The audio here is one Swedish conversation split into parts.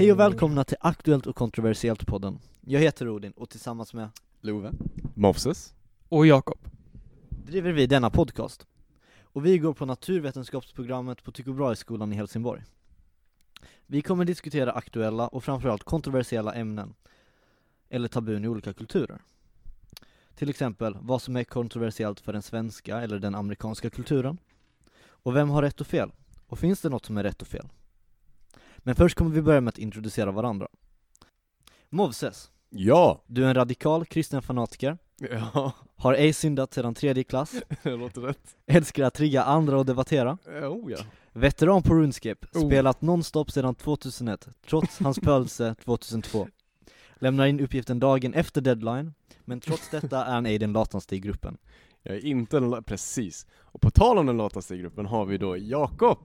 Hej och välkomna till Aktuellt och kontroversiellt-podden. Jag heter Odin och tillsammans med Love. Moses. Och Jakob. driver vi denna podcast. Och vi går på naturvetenskapsprogrammet på Tycho Brahe-skolan i Helsingborg. Vi kommer diskutera aktuella och framförallt kontroversiella ämnen, eller tabun i olika kulturer. Till exempel vad som är kontroversiellt för den svenska eller den amerikanska kulturen. Och vem har rätt och fel? Och finns det något som är rätt och fel? Men först kommer vi börja med att introducera varandra. Moses, Ja! du är en radikal kristen fanatiker, Ja, har ej syndat sedan tredje klass, det låter rätt. älskar att trigga andra och debattera, Oh ja. veteran på RuneScape, Oh. spelat nonstop sedan 2001, trots hans födelse 2002. Lämnar in uppgiften dagen efter deadline, men trots detta är han ej den lataste i gruppen. Jag är inte den precis. Och på tal om den lataste i gruppen har vi då Jakob.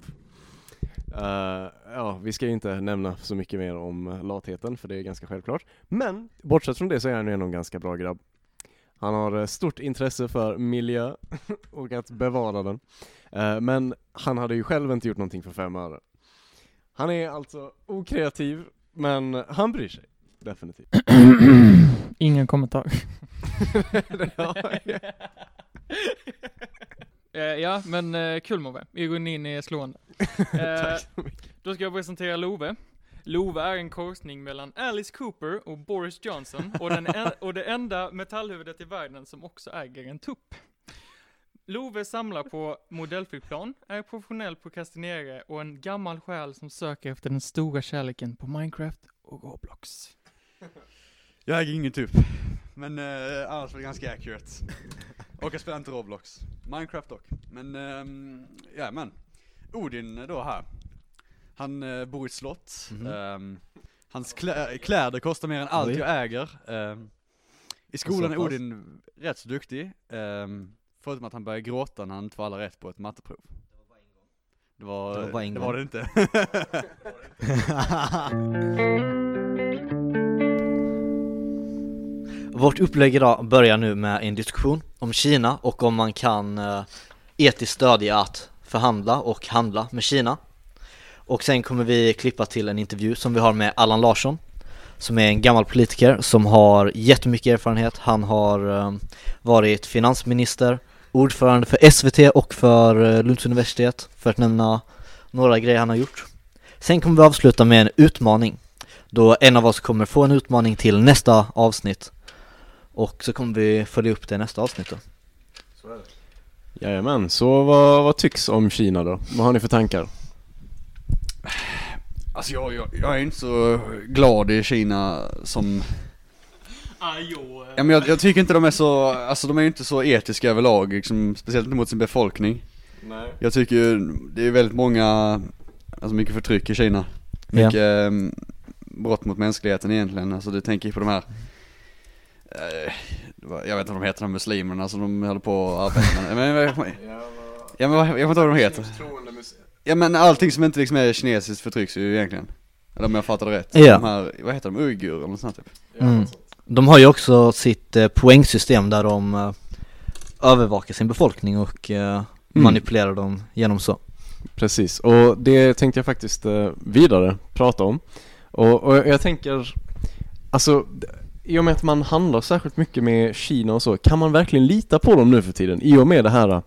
Eh, ja, vi ska ju inte nämna så mycket mer om latheten, för det är ganska självklart. Men, bortsett från det så är han ju ändå en ganska bra grabb. Han har eh, stort intresse för miljö och att bevara den. Eh, men han hade ju själv inte gjort någonting för fem öre. Han är alltså okreativ, men han bryr sig. Definitivt. Ingen kommentar. ja, Eh, ja, men uh, kul Move. Ironin är slående. Eh, Tack så mycket. då ska jag presentera Love. Love är en korsning mellan Alice Cooper och Boris Johnson och, den en, och det enda metallhuvudet i världen som också äger en tupp. Love samlar på modellflygplan, är professionell prokrastinerare och en gammal själ som söker efter den stora kärleken på Minecraft och Roblox. Jag äger ingen typ. Men eh, annars var det ganska accurate. Och jag spelar inte Roblox. Minecraft dock. Men, ehm, ja men. Odin då här. Han eh, bor i ett slott. Mhm. Ehm, hans klä kläder kostar mer än allt Oj. jag äger. Ehm, I skolan är. Odin rätt så duktig. Um, förutom att han börjar gråta när han inte får alla rätt på ett matteprov. Det var, Det var det var det inte. Vårt upplägg idag börjar nu med en diskussion om Kina och om man kan eh, etiskt stödja att förhandla och handla med Kina. Och sen kommer vi klippa till en intervju som vi har med Allan Larsson som är en gammal politiker som har jättemycket erfarenhet. Han har eh, varit finansminister, ordförande för SVT och för eh, Lunds universitet för att nämna några grejer han har gjort. Sen kommer vi avsluta med en utmaning då en av oss kommer få en utmaning till nästa avsnitt och så kommer vi följa upp det i nästa avsnitt då. Jajamän, så vad, vad tycks om Kina då? Vad har ni för tankar? Alltså jag, jag, jag är inte så glad i Kina som Ja men jag, jag tycker inte de är så, alltså de är ju inte så etiska överlag, liksom, speciellt inte mot sin befolkning Nej. Jag tycker ju, det är väldigt många, alltså mycket förtryck i Kina Mycket ehm, brott mot mänskligheten egentligen, alltså du tänker på de här Jag vet inte vad de heter, de muslimerna som de håller på att arbeta med. Men, men, Ja men jag vet inte vad de heter. Ja men allting som inte liksom är kinesiskt förtrycks ju egentligen. Eller om jag fattar det rätt. Ja. De här, vad heter de, uigurer eller något sånt typ. Mm. De har ju också sitt eh, poängsystem där de eh, övervakar sin befolkning och eh, manipulerar dem genom så. Precis, och det tänkte jag faktiskt eh, vidare prata om. Och, och jag tänker, alltså i och med att man handlar särskilt mycket med Kina och så, kan man verkligen lita på dem nu för tiden? I och med det här eh,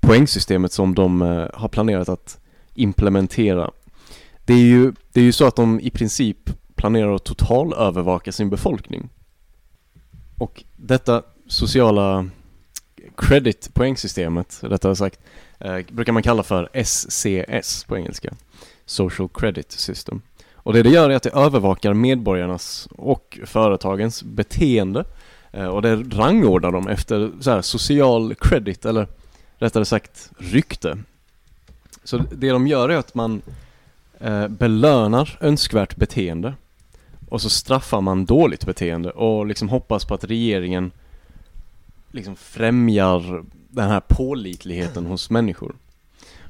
poängsystemet som de eh, har planerat att implementera. Det är ju, det är ju så att de i princip planerar att totalövervaka sin befolkning. Och detta sociala credit poängsystemet, rättare sagt, eh, brukar man kalla för SCS på engelska. Social Credit System. Och det det gör är att det övervakar medborgarnas och företagens beteende eh, och det rangordnar dem efter så här, social credit eller rättare sagt rykte. Så det de gör är att man eh, belönar önskvärt beteende och så straffar man dåligt beteende och liksom hoppas på att regeringen liksom främjar den här pålitligheten hos människor.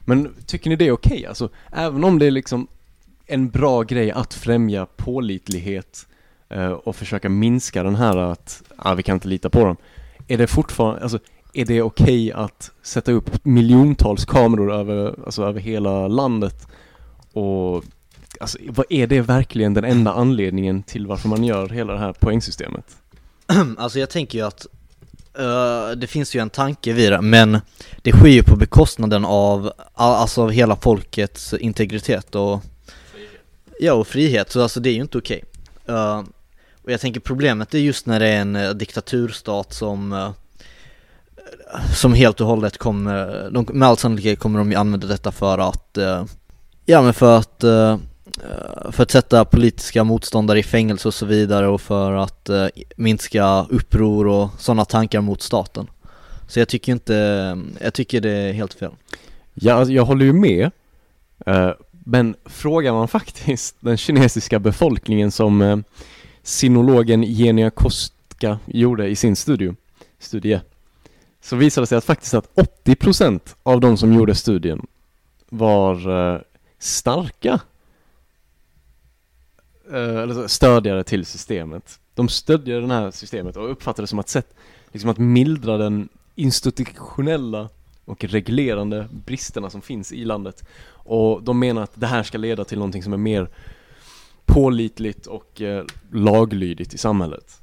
Men tycker ni det är okej? Alltså, även om det är liksom en bra grej att främja pålitlighet eh, och försöka minska den här att ah, vi kan inte lita på dem. Är det fortfarande, alltså är det okej att sätta upp miljontals kameror över, alltså över hela landet och alltså vad är det verkligen den enda anledningen till varför man gör hela det här poängsystemet? Alltså jag tänker ju att uh, det finns ju en tanke vid det, men det sker ju på bekostnaden av, alltså av hela folkets integritet och Ja, och frihet, så alltså det är ju inte okej. Eh, och jag tänker problemet är just när det är en uh, diktaturstat som uh, som helt och hållet kommer, de, med all sannolikhet kommer de ju använda detta för att eh, Ja men för att för att sätta politiska motståndare i fängelse och så vidare och för att eh, minska uppror och sådana tankar mot staten. Så jag tycker inte, jag tycker det är helt fel. Ja, alltså, jag håller ju med. Men frågar man faktiskt den kinesiska befolkningen som eh, sinologen Genia Kostka gjorde i sin studio, studie, så visade det sig att faktiskt att 80% av de som gjorde studien var eh, starka eh, eller stödjare till systemet. De stödjer det här systemet och uppfattade det som ett sätt liksom att mildra den institutionella och reglerande bristerna som finns i landet. Och de menar att det här ska leda till någonting som är mer pålitligt och eh, laglydigt i samhället.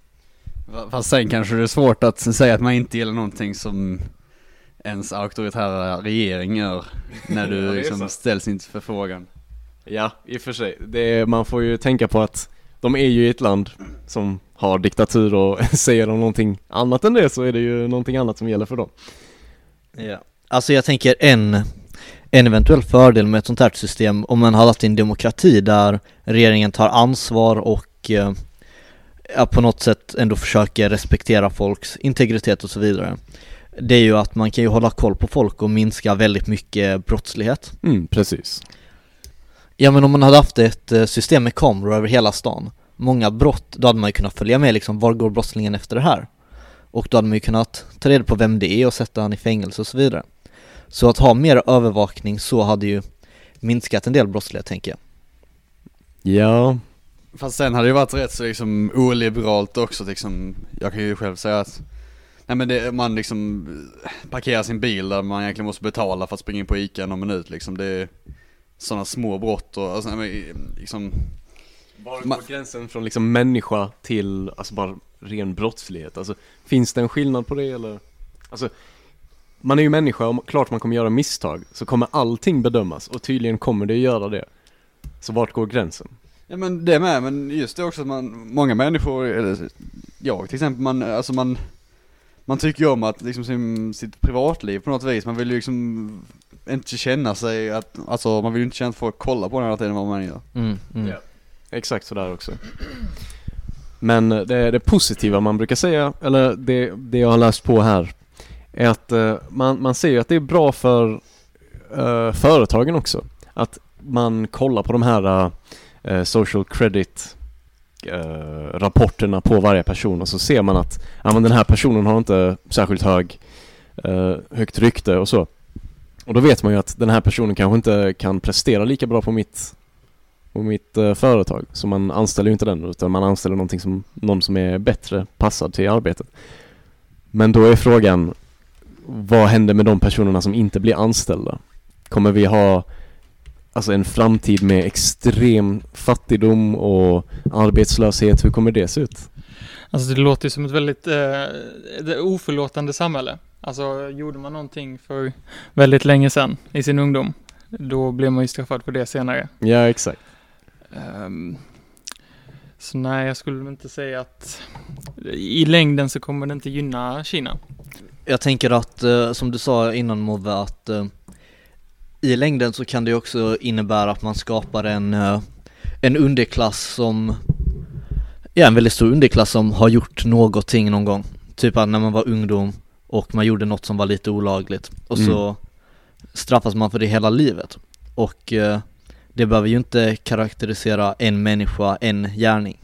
Fast sen kanske det är svårt att säga att man inte gillar någonting som ens auktoritära regering gör när Ja, du är liksom ställs inför förfrågan. Ja, i och för sig. Är, man får ju tänka på att de är ju i ett land som har diktatur och säger de någonting annat än det så är det ju någonting annat som gäller för dem. Ja. Alltså jag tänker en, en eventuell fördel med ett sånt här system om man hade haft en demokrati där regeringen tar ansvar och eh, på något sätt ändå försöker respektera folks integritet och så vidare. Det är ju att man kan ju hålla koll på folk och minska väldigt mycket brottslighet. Mm, precis. Ja men om man hade haft ett eh, system med kameror över hela stan, många brott, då hade man ju kunnat följa med liksom, var går brottslingen efter det här? Och då hade man ju kunnat ta reda på vem det är och sätta han i fängelse och så vidare. Så att ha mer övervakning så hade ju minskat en del brottslighet tänker jag. Ja, Fast sen hade det ju varit rätt så liksom oliberalt också liksom, jag kan ju själv säga att Nej men det, man liksom parkerar sin bil där man egentligen måste betala för att springa in på Ica någon minut liksom, det är sådana små brott och alltså, nej, men, liksom Var går gränsen från liksom människa till alltså bara ren brottslighet? Alltså, finns det en skillnad på det eller? Alltså, man är ju människa och klart man kommer göra misstag, så kommer allting bedömas och tydligen kommer det göra det. Så vart går gränsen? Ja men det med, men just det också att man, många människor, eller jag till exempel, man, alltså man Man tycker ju om att liksom sin, sitt privatliv på något vis, man vill ju liksom inte känna sig att, alltså man vill ju inte känna att folk kollar på en hela tiden vad man gör. Mm, mm. Ja. Exakt sådär också. Men eh, det, det positiva man brukar säga, eller det, det jag har läst på här, är att eh, man, man ser ju att det är bra för uh, företagen också. Att man kollar på de här uh, social credit-rapporterna på varje person och så ser man att ja, men den här personen har inte särskilt hög, högt rykte och så. Och då vet man ju att den här personen kanske inte kan prestera lika bra på mitt på mitt företag. Så man anställer ju inte den utan man anställer någonting som, någon som är bättre passad till arbetet. Men då är frågan, vad händer med de personerna som inte blir anställda? Kommer vi ha alltså en framtid med extrem fattigdom och arbetslöshet? Hur kommer det se ut? Alltså det låter ju som ett väldigt eh, oförlåtande samhälle. Alltså gjorde man någonting för väldigt länge sedan i sin ungdom, då blev man ju straffad för det senare. Ja, exakt. Ehm, så nej, jag skulle inte säga att i längden så kommer det inte gynna Kina. Jag tänker att, eh, som du sa innan Move, att eh, i längden så kan det också innebära att man skapar en, eh, en underklass som, ja en väldigt stor underklass som har gjort någonting någon gång. Typ att när man var ungdom och man gjorde något som var lite olagligt och så straffas man för det hela livet. Och det behöver ju inte karaktärisera en människa, en gärning.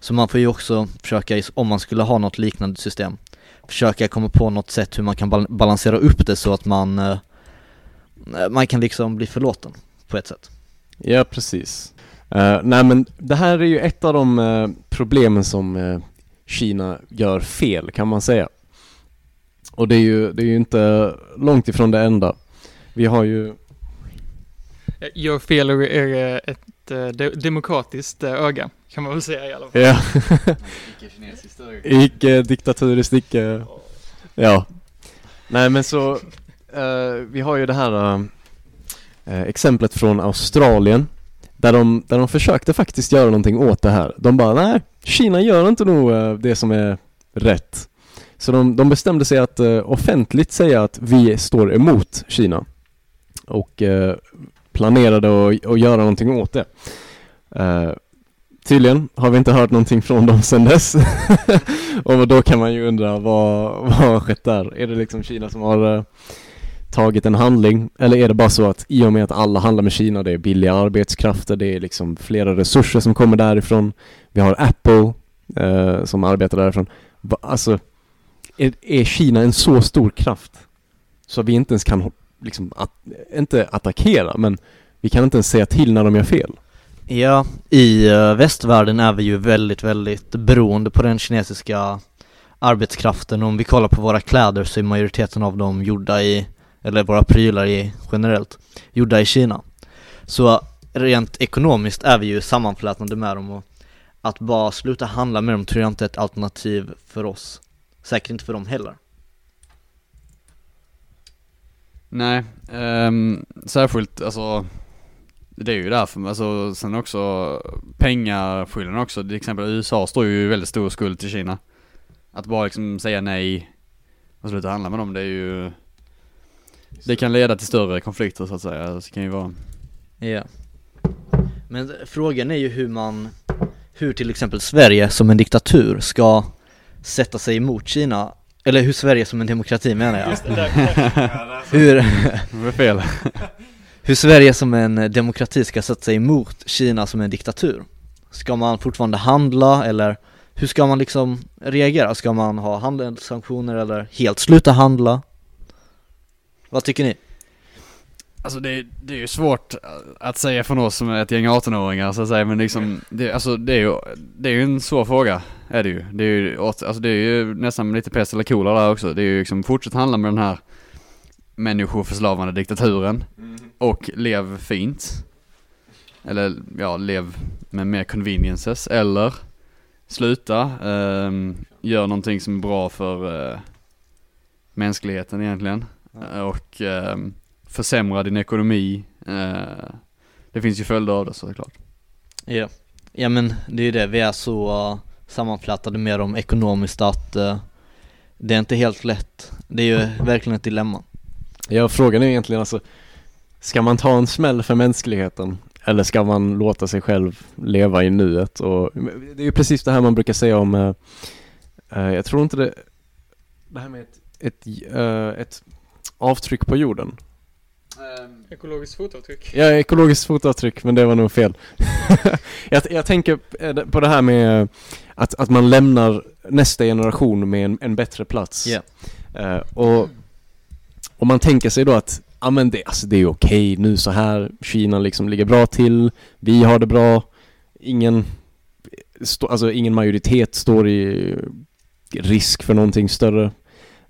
Så man får ju också försöka, om man skulle ha något liknande system, försöka komma på något sätt hur man kan bal- balansera upp det så att man eh, man kan liksom bli förlåten på ett sätt. Ja, precis. Eh, nej men det här är ju ett av de eh, problemen som eh, Kina gör fel kan man säga. Och det är ju, det är ju inte långt ifrån det enda. Vi har ju Eh, Gör fel ur ur ett eh, de- demokratiskt eh, öga, kan man väl säga i alla fall. Ja. Icke diktaturiskt, icke... Ja. Nej men så, eh, vi har ju det här eh, exemplet från Australien där de, där de försökte faktiskt göra någonting åt det här. De bara, nej, Kina gör inte nog eh, det som är rätt. Så de, de bestämde sig att offentligt säga att vi står emot Kina. Och planerade att, att göra någonting åt det. Uh, tydligen har vi inte hört någonting från dem sedan dess. och då kan man ju undra vad, vad har skett där? Är det liksom Kina som har uh, tagit en handling? Eller är det bara så att i och med att alla handlar med Kina, det är billiga arbetskrafter, det är liksom flera resurser som kommer därifrån. Vi har Apple uh, som arbetar därifrån. Va, alltså, är, är Kina en så stor kraft så vi inte ens kan liksom, att, inte attackera, men vi kan inte ens säga till när de gör fel. Ja, i eh, västvärlden är vi ju väldigt, väldigt beroende på den kinesiska arbetskraften. Om vi kollar på våra kläder så är majoriteten av dem gjorda i, eller våra prylar i generellt, gjorda i Kina. Så rent ekonomiskt är vi ju sammanflätade med dem och att bara sluta handla med dem tror jag inte är ett alternativ för oss. Säkert inte för dem heller. Nej, um, särskilt alltså det är ju därför, alltså sen också pengaskillnaden också, till exempel USA står ju i väldigt stor skuld till Kina. Att bara liksom säga nej och sluta handla med dem, det är ju Det kan leda till större konflikter så att säga, det kan ju vara Ja. Men frågan är ju hur man, hur till exempel Sverige som en diktatur ska sätta sig emot Kina, eller hur Sverige som en demokrati menar jag. Just det, där, där. Hur, Det fel. hur Sverige som en demokrati ska sätta sig emot Kina som en diktatur. Ska man fortfarande handla eller hur ska man liksom reagera? Ska man ha handelssanktioner eller helt sluta handla? Vad tycker ni? Alltså det, är- det är ju svårt att säga från oss som är ett gäng 18-åringar så att säga, men liksom, det, alltså det är ju, det är ju en svår fråga, är det ju. Det är ju, alltså det är ju nästan lite pest eller kolera där också. Det är ju liksom, fortsätt handla med den här människoförslavande diktaturen och lev fint. Eller ja, lev med mer conveniences, eller sluta, ehm, gör någonting som är bra för eh, mänskligheten egentligen. Och ehm, försämra din ekonomi. Eh, det finns ju följder av det såklart. Ja, ja men det är ju det, vi är så uh, sammanflätade med dem ekonomiskt att uh, det är inte helt lätt. Det är ju verkligen ett dilemma. Ja, frågan är egentligen alltså Ska man ta en smäll för mänskligheten? Eller ska man låta sig själv leva i nuet? Och det är ju precis det här man brukar säga om eh, eh Jag tror inte det Det här med ett, ett, eh, ett avtryck på jorden Ekologiskt fotavtryck. Ja, ekologiskt fotavtryck, men det var nog fel. Jag, jag tänker eh, på det här med att, att man lämnar nästa generation med en, en bättre plats. Ja. Eh, och om man tänker sig då att ja men det, alltså det är okej nu så här. Kina liksom ligger bra till. Vi har det bra. Ingen stå, Alltså ingen majoritet står i risk för någonting större.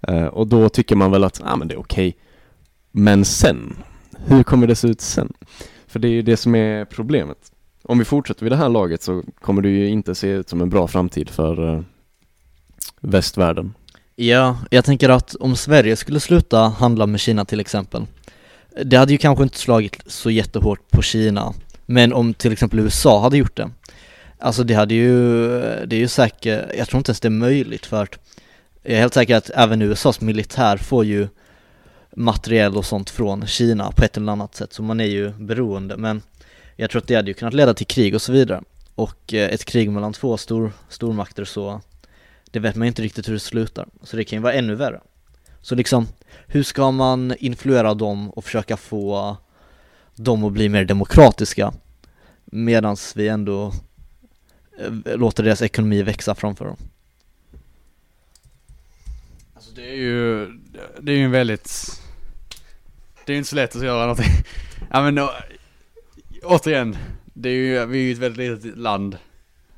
Eh, Och då tycker man väl att ja men det är okej men sen Hur kommer det se ut sen? För det är ju det som är problemet. Om vi fortsätter vid det här laget så kommer det ju inte se ut som en bra framtid för eh, västvärlden. Ja, jag tänker att om Sverige skulle sluta handla med Kina till exempel Det hade ju kanske inte slagit så jättehårt på Kina. Men om till exempel USA hade gjort det Alltså det hade ju, det är ju säkert, jag tror inte ens det är möjligt för att Jag är helt säker att även USAs militär får ju materiell och sånt från Kina på ett eller annat sätt Så man är ju beroende men Jag tror att det hade ju kunnat leda till krig och så vidare Och eh, ett krig mellan två stor, stormakter så det vet man ju inte riktigt hur det slutar, så det kan ju vara ännu värre. Så liksom, hur ska man influera dem och försöka få dem att bli mer demokratiska medan vi ändå eh, låter deras ekonomi växa framför dem? Alltså det är ju, det är ju en väldigt, det är ju inte så lätt att göra någonting. Ja men då, återigen, det är ju, vi är ju ett väldigt litet land.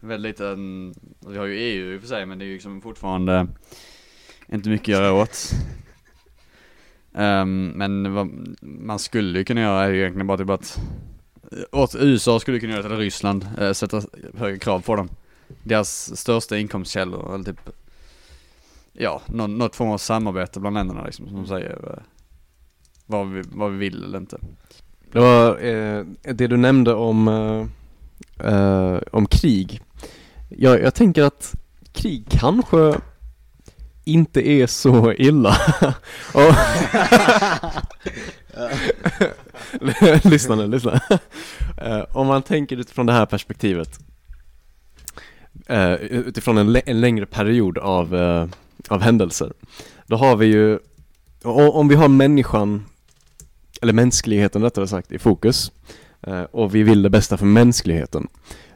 Väldigt liten, vi har ju EU i och för sig men det är ju liksom fortfarande inte mycket att göra åt. Um, men vad man skulle ju kunna göra är ju egentligen bara typ att åt USA skulle kunna göra det, eller Ryssland, äh, sätta högre krav på dem. Deras största inkomstkällor, eller typ, ja, någon, något form av samarbete bland länderna liksom, som säger eh, vad vi, vad vi vill eller inte. Det var eh, det du nämnde om, eh, eh om krig. Jag, jag tänker att krig kanske inte är så illa. Och- lyssna nu, lyssna. Eh, om man tänker utifrån det här perspektivet, eh, utifrån en, en längre period av, av händelser, då har vi ju, om vi har människan, eller mänskligheten rättare sagt, i fokus, eh, och vi vill det bästa för mänskligheten,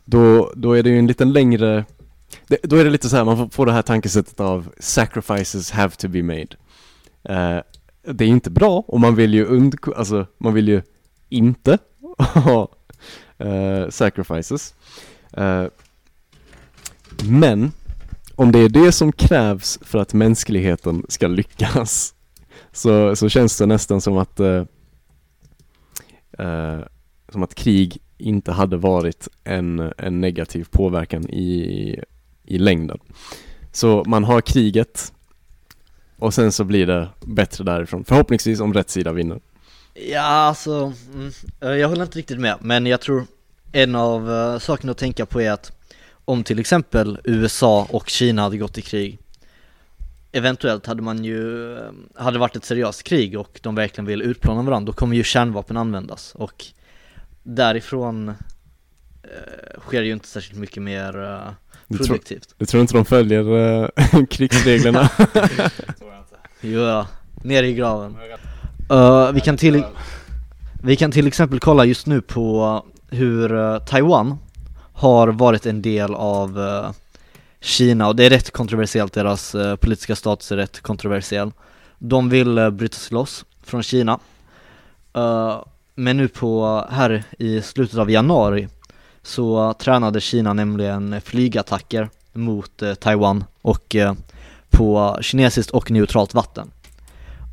då, då är det ju en liten längre det, då är det lite så här, man får, det här tankesättet av sacrifices have to be made. Eh, det är ju inte bra och man vill ju und... alltså man vill ju inte ha eh, sacrifices. Eh, men om det är det som krävs för att mänskligheten ska lyckas så, så känns det nästan som att eh, eh, som att krig inte hade varit en, en negativ påverkan i, i längden. Så man har kriget och sen så blir det bättre därifrån. Förhoppningsvis om rätt sida vinner. Ja, alltså, mm, jag håller inte riktigt med, men jag tror en av eh, sakerna att tänka på är att om till exempel USA och Kina hade gått i krig, eventuellt hade man ju, eh, hade varit ett seriöst krig och de verkligen vill utplåna varandra, då kommer ju kärnvapen användas och därifrån eh, sker ju inte särskilt mycket mer eh, Du tror, produktivt. du tror inte de följer uh, krigsreglerna? Jo, ja, ner i graven. Eh, vi, kan till, vi kan till exempel kolla just nu på hur eh, Taiwan har varit en del av eh, Kina och det är rätt kontroversiellt, deras eh, politiska status är rätt kontroversiell. De vill uh, bryta sig loss från Kina. Uh, men nu på, här i slutet av januari så tränade Kina nämligen flygattacker mot uh, Taiwan och på kinesiskt och neutralt vatten.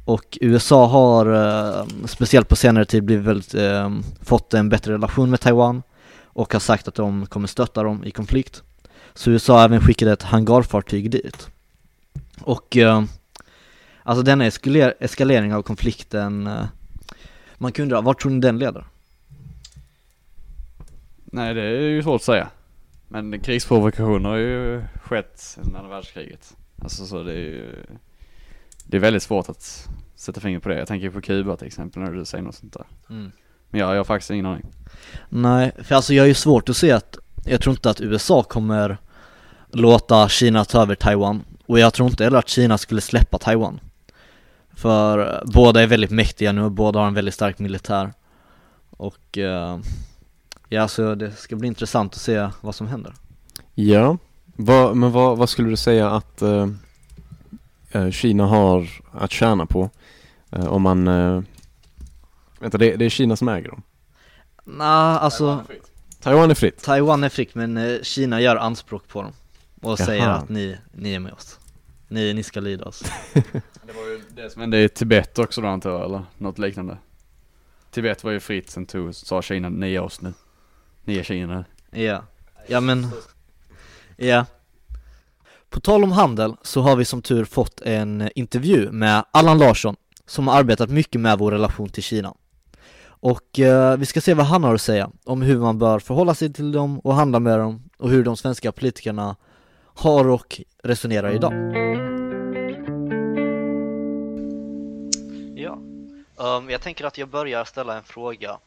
Och USA har, eh, speciellt på senare tid, blivit väldigt, eh, fått en bättre relation med Taiwan och har sagt att de kommer stötta dem i konflikt. Så USA även skickat ett hangarfartyg dit. Och eh, alltså denna eskaler- eskalering av konflikten, eh, man kan undra, vart tror ni den leder? Nej det är ju svårt att säga. Men krigsprovokationer har ju skett sedan andra världskriget. Alltså så det är ju, det är väldigt svårt att sätta fingret på det. Jag tänker på Kuba till exempel när du säger något sånt där. Mm. Men jag, jag har faktiskt ingen aning. Nej, för alltså jag är ju svårt att se att, jag tror inte att USA kommer låta Kina ta över Taiwan och jag tror inte heller att Kina skulle släppa Taiwan För eh, båda är väldigt mäktiga nu, båda har en väldigt stark militär Och eh, ja, så det ska bli intressant att se vad som händer ja, vad, men vad, vad skulle du säga att eh, eh, Kina har att tjäna på? Eh, om man, eh, vänta det, det är Kina som äger dem? Nej, alltså Taiwan är fritt? Taiwan är fritt men eh, Kina gör anspråk på dem Och Jaha. säger att ni, ni är med oss Ni, ni ska lyda oss Det var ju det som hände i Tibet också då antar jag, eller något liknande. Tibet var ju fritt, sen tog, sa Kina, ni är oss nu. Ni är Kina. Ja, ja men, ja På tal om handel så har vi som tur fått en intervju med Allan Larsson som har arbetat mycket med vår relation till Kina och eh, vi ska se vad han har att säga om hur man bör förhålla sig till dem och handla med dem och hur de svenska politikerna har och resonerar idag Ja, um, jag tänker att jag börjar ställa en fråga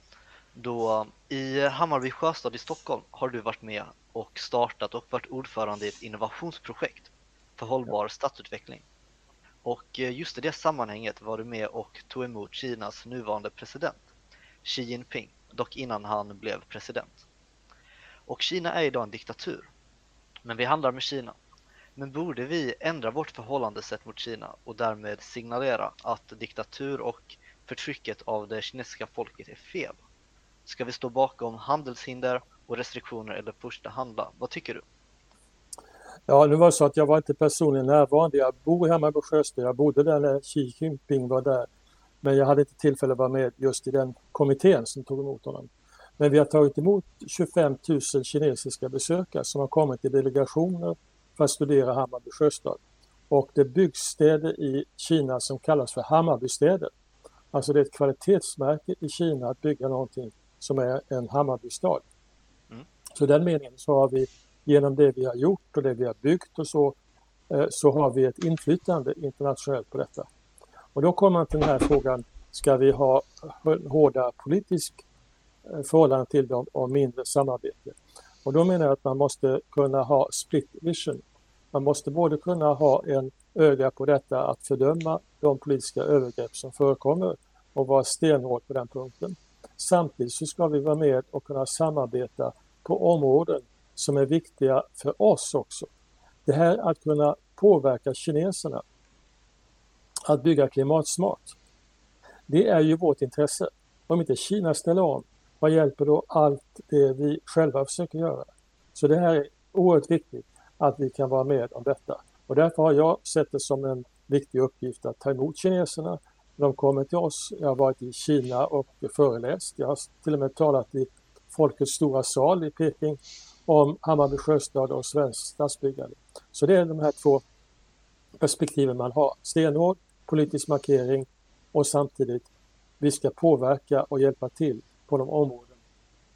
då i Hammarby Sjöstad i Stockholm har du varit med och startat och varit ordförande i ett innovationsprojekt för hållbar stadsutveckling. Och eh, just i det sammanhanget var du med och tog emot Kinas nuvarande president, Xi Jinping, dock innan han blev president. Och Kina är idag en diktatur, men vi handlar med Kina. Men borde vi ändra vårt förhållandesätt mot Kina och därmed signalera att diktatur och förtrycket av det kinesiska folket är fel? Ska vi stå bakom handelshinder och restriktioner eller första handla? Vad tycker du? Ja, nu var det så att jag var inte personligen närvarande. Jag bor hemma på Sjöstad. Jag bodde där när Xi Jinping var där. Men jag hade inte tillfälle att vara med just i den kommittén som tog emot honom. Men vi har tagit emot 25 000 kinesiska besökare som har kommit i delegationer för att studera Hammarby sjöstad. Och det byggs städer i Kina som kallas för Hammarbystäder. Alltså det är ett kvalitetsmärke i Kina att bygga någonting som är en Hammarbystad. Mm. Så i den meningen så har vi genom det vi har gjort och det vi har byggt och så, eh, så har vi ett inflytande internationellt på detta. Och då kommer man till den här frågan, ska vi ha hårda politisk eh, Eh, förhållande till dem och mindre samarbete? Och då menar jag att man måste kunna ha split vision. Man måste både kunna ha en öga på detta att fördöma de politiska övergrepp som förekommer och vara stenhård på den punkten. Samtidigt så ska vi vara med och kunna samarbeta på områden som är viktiga för oss också. Det här att kunna påverka kineserna att bygga klimatsmart. Det är ju vårt intresse. Om inte Kina ställer om, vad hjälper då allt det vi själva försöker göra? Så det här är oerhört viktigt att vi kan vara med om detta. Och därför har jag sett det som en viktig uppgift att ta emot kineserna. De kommer till oss. Jag har varit i Kina och föreläst. Jag har till och med talat i Folkets stora sal i Peking om Hammarby sjöstad och svensk stadsbyggande. Så det är de här två perspektiven man har. Stenhård, politisk markering och samtidigt vi ska påverka och hjälpa till på de områden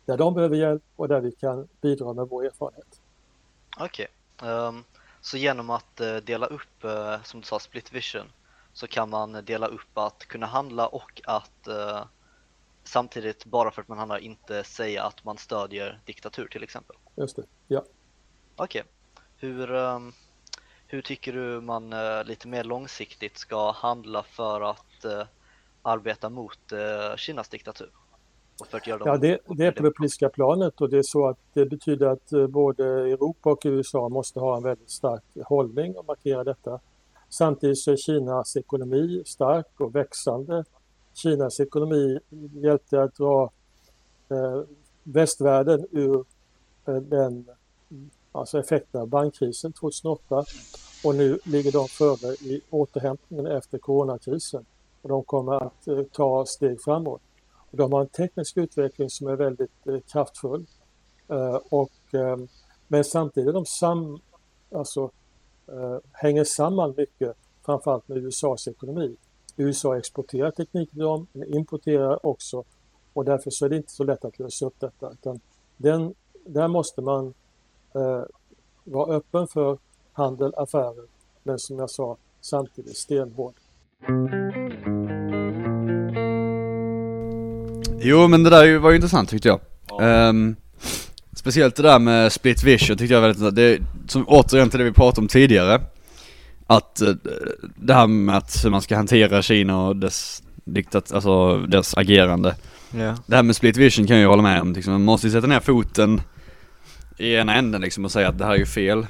där de behöver hjälp och där vi kan bidra med vår erfarenhet. Okej, okay. um, så genom att uh, dela upp, uh, som du sa, split vision, så kan man dela upp att kunna handla och att uh, samtidigt, bara för att man handlar, inte säga att man stödjer diktatur till exempel. Just det, ja. Okej. Okay. Hur, um, hur tycker du man uh, lite mer långsiktigt ska handla för att uh, arbeta mot Kinas diktatur? Ja, det, det, är på det politiska planet och det är så att det betyder att både Europa och USA måste ha en väldigt stark hållning och markera detta. Samtidigt så är Kinas ekonomi stark och växande. Kinas ekonomi hjälpte att dra eh, västvärlden ur eh, den alltså effekten av bankkrisen 2008 och nu ligger de före i återhämtningen efter coronakrisen och de kommer att eh, ta steg framåt. De har en teknisk utveckling som är väldigt eh, kraftfull eh, och, eh, men samtidigt de sam, alltså, eh, hänger samman mycket framförallt med USAs ekonomi. USA exporterar teknik till dem, men importerar också och därför så är det inte så lätt att lösa upp detta. Utan den, där måste man eh, vara öppen för handel, affärer, men som jag sa samtidigt stenhård. Jo men det där var ju intressant tyckte jag. Ja. Um, speciellt det där med split vision tyckte jag var väldigt intressant. Det som återigen till det vi pratade om tidigare. Att uh, det här med att hur man ska hantera Kina och dess diktat, alltså dess agerande. Yeah. Det här med split vision kan jag ju hålla med om. Liksom. Man måste ju sätta ner foten i ena änden liksom och säga att det här är ju fel.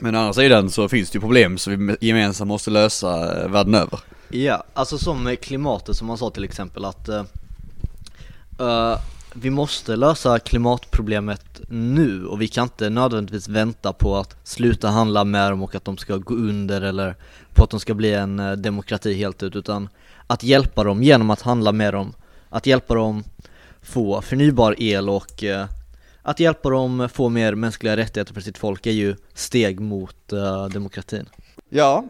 Men å andra sidan så finns det ju problem som vi gemensamt måste lösa eh, världen över. Ja, alltså som med klimatet som man sa till exempel att uh, vi måste lösa klimatproblemet nu och vi kan inte nödvändigtvis vänta på att sluta handla med dem och att de ska gå under eller på att de ska bli en eh, demokrati helt ut utan att hjälpa dem genom att handla med dem, att hjälpa dem få förnybar el och eh, att hjälpa dem få mer mänskliga rättigheter för sitt folk är ju steg mot uh, demokratin. Ja,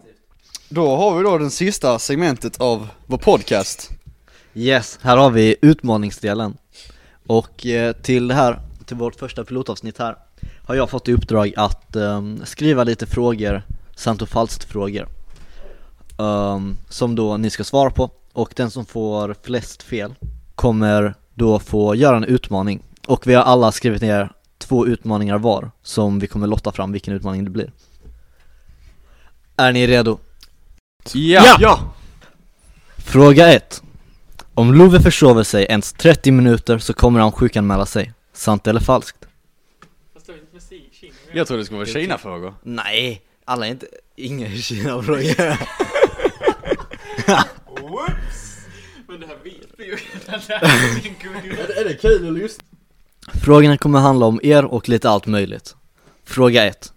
då har vi då det sista segmentet av vår podcast. Yes, här har vi utmaningsdelen. Och uh, till det här, till vårt första pilotavsnitt här, har jag fått i uppdrag att um, skriva lite frågor, sant och falskt frågor. Um, som då ni ska svara på och den som får flest fel kommer då få göra en utmaning och vi har alla skrivit ner två utmaningar var som vi kommer lotta fram vilken utmaning det blir. Är ni redo? Ja! ja! Fråga 1. Om Love försover sig ens 30 minuter så kommer han sjukanmäla sig. Sant eller falskt? Jag tror det skulle vara Kina-frågor. Nej, alla är inte, inga Kina-frågor. Whoops! Men det här vet vi ju. är det kul att lyssna? Frågorna kommer handla om er och lite allt möjligt. Fråga 1.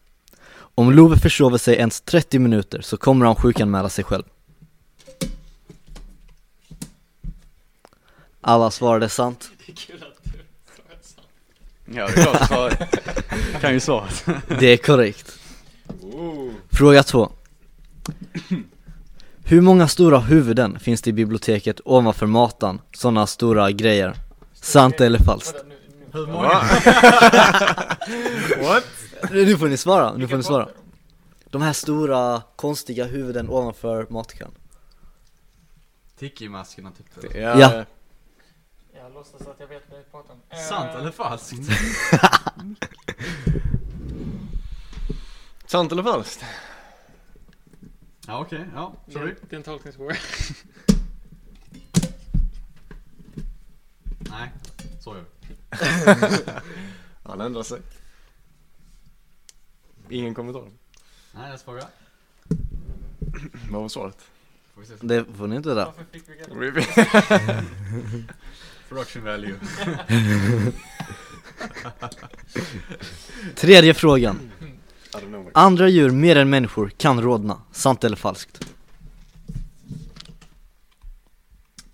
Om Love försover sig ens 30 minuter så kommer han sjukanmäla sig själv. Alla svarade sant. Det är kul att du Ja, det är klart, så kan ju svaret. Det är korrekt Fråga två Hur många stora huvuden finns det i biblioteket ovanför matan? Sådana stora grejer Sant eller falskt? Hur många? What? Nu får ni svara, nu får ni svara De här stora konstiga huvuden ovanför matkön Tiki-maskerna typ. Ja. Ja. Jag låtsas att jag vet vad jag pratar om. Sant Eh, eller falskt? Sant eller falskt? Ja okej, ja, det- sorry. Det är en tolkningsfråga. Nej, så gör Han ändrar sig. Ingen kommentar. Nej, nästa fråga. Vad var svaret? Får vi se. Det får ni inte veta Varför fick vi reda på Production value. Tredje frågan. Andra djur mer än människor kan rodna, sant eller falskt?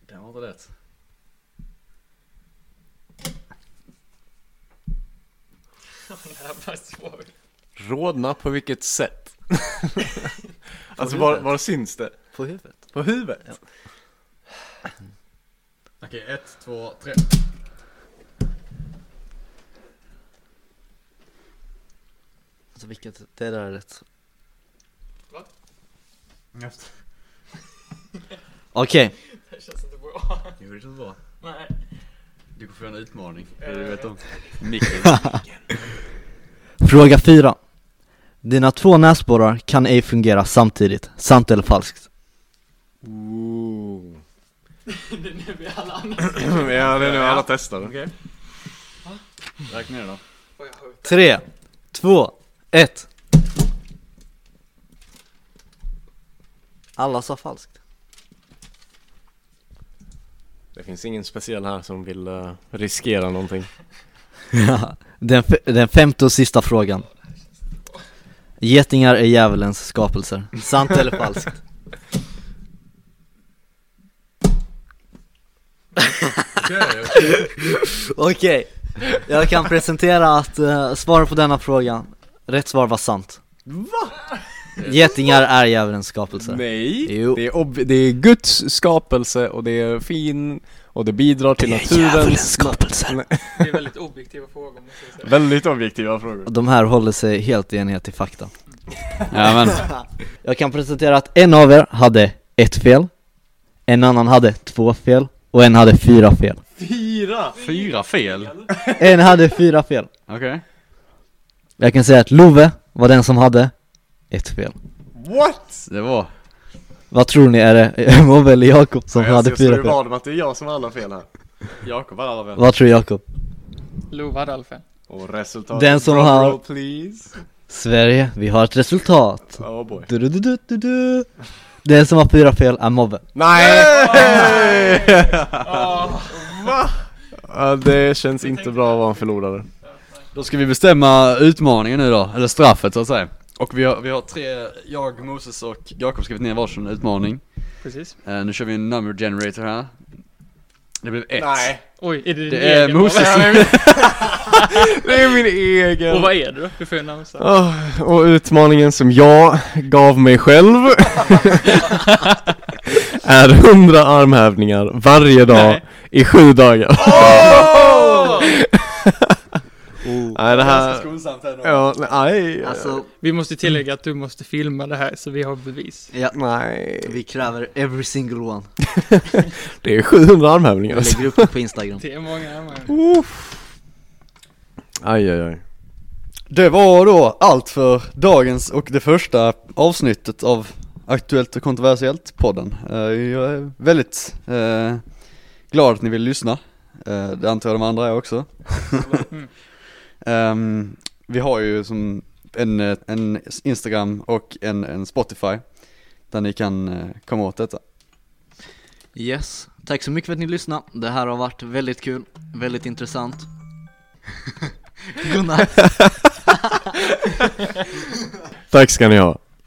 Det var inte rätt. det här var svårt. Rodna på vilket sätt? alltså var, var syns det? På huvudet På huvudet? Ja. Okej, ett, två, tre. Alltså vilket, det där är rätt Efter. Okej, Det känns inte bra. Jo, det känns bra. Nej. Du kommer få en utmaning. Eh, Du vet om. fråga fyra Dina två näsborrar kan ej fungera samtidigt, sant eller falskt? Ooh. det är nu vi alla andra ja, det är nu alla testar. Okej. Räkna ner då. Tre, två, ett Alla sa falskt Det finns ingen speciell här som vill eh, riskera någonting. den, f- den femte och sista frågan Getingar är djävulens skapelser, sant eller falskt? Okej. Okej, jag kan presentera att uh, svaret på denna fråga, rätt svar var sant Va? Getingar är djävulens skapelser Nej, Jo. det är, ob- det är Guds skapelse och det är fin och det bidrar till naturens skapelser Nej, Det är väldigt objektiva frågor måste jag säga. Väldigt objektiva frågor. De här håller sig helt i enlighet till fakta Ja men. Jag kan presentera att en av er hade ett fel En annan hade två fel och en hade fyra fel Fyra! Fyra fel. En hade fyra fel Okej. Jag kan säga att Love var den som hade ett fel What? Det var. Vad tror ni, är det Mobbe eller Jakob som hade fyra fel? om att det är jag som har alla fel här. Jakob hade alla fel. Vad tror Jakob? Lova hade all fel. Och resultatet, Den som har- please. Sverige, vi har ett resultat Oh boy. du, du, du, du, du. Den som har fyra fel är Mobbe Nej! Va? Ja, det känns inte bra att vara en förlorare. Då ska vi bestämma utmaningen nu då, eller straffet så att säga. Och vi har, vi har tre, jag, Moses och Jakob skrivit ner varsin utmaning. precis. Eh, nu kör vi en number generator här. Det blev ett. Oj, är det din Det är egen? Moses. Det är min egen. Och vad är det då? Du får ju namnsa. Åh, och utmaningen som jag gav mig själv är 100 armhävningar varje dag Nej. i sju dagar. oh. Nej det här, skonsamt här ja, nej. Alltså, Vi måste tillägga att du måste filma det här så vi har bevis. ja, Nej, vi kräver every single one det är 700 Vi armhävningar. lägger upp det på Instagram Det är många. Uff. Aj, aj, aj. Det var då allt för dagens och det första avsnittet av Aktuellt och kontroversiellt podden. Eh, Jag är väldigt eh, glad att ni vill lyssna. Eh, det antar jag de andra är också. Ehm, vi har ju som en, en Instagram och en, en Spotify där ni kan eh, komma åt detta. Yes, tack så mycket för att ni lyssnade Det här har varit väldigt kul, väldigt intressant Godnatt Tack ska ni ha.